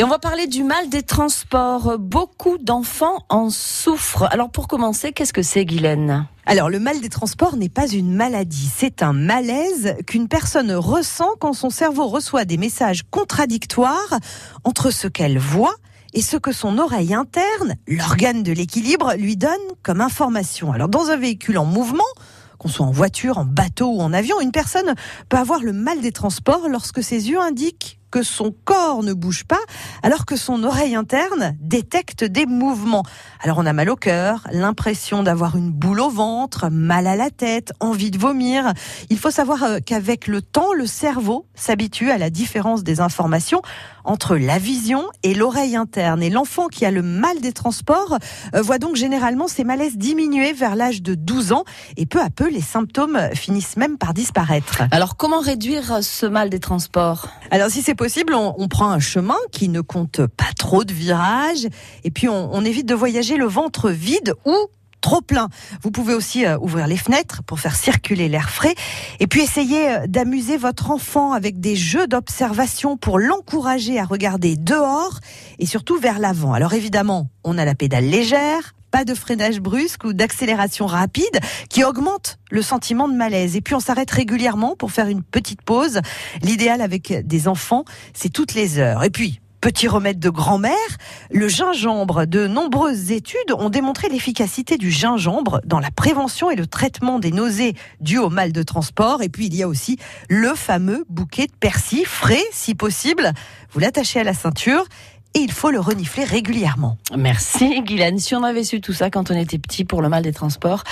Et on va parler du mal des transports. Beaucoup d'enfants en souffrent. Alors pour commencer, qu'est-ce que c'est, Guylaine? Alors, le mal des transports n'est pas une maladie, c'est un malaise qu'une personne ressent quand son cerveau reçoit des messages contradictoires entre ce qu'elle voit et ce que son oreille interne, l'organe de l'équilibre, lui donne comme information. Alors, dans un véhicule en mouvement, qu'on soit en voiture, en bateau ou en avion, une personne peut avoir le mal des transports lorsque ses yeux indiquent que son corps ne bouge pas alors que son oreille interne détecte des mouvements. Alors on a mal au cœur, l'impression d'avoir une boule au ventre, mal à la tête, envie de vomir. Il faut savoir euh, qu'avec le temps, le cerveau s'habitue à la différence des informations entre la vision et l'oreille interne. Et l'enfant qui a le mal des transports euh, voit donc généralement ses malaises diminuer vers l'âge de 12 ans et peu à peu les symptômes finissent même par disparaître. Alors comment réduire ce mal des transports? Alors si c'est possible, on, prend un chemin qui ne compte pas trop de virages et puis on, évite de voyager le ventre vide ou trop plein. Vous pouvez aussi euh, ouvrir les fenêtres pour faire circuler l'air frais et puis essayer euh, d'amuser votre enfant avec des jeux d'observation pour l'encourager à regarder dehors et surtout vers l'avant. Alors évidemment, on a la pédale légère, pas de freinage brusque ou d'accélération rapide qui augmente le sentiment de malaise. Et puis on s'arrête régulièrement pour faire une petite pause. L'idéal avec des enfants, c'est toutes les heures. Et puis, Petit remède de grand-mère, le gingembre. De nombreuses études ont démontré l'efficacité du gingembre dans la prévention et le traitement des nausées dues au mal de transport. Et puis il y a aussi le fameux bouquet de persil frais, si possible. Vous l'attachez à la ceinture et il faut le renifler régulièrement. Merci Guylaine. Si on avait su tout ça quand on était petit pour le mal des transports,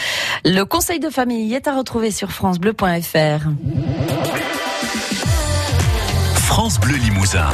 le conseil de famille est à retrouver sur francebleu.fr. France Bleu Limousin.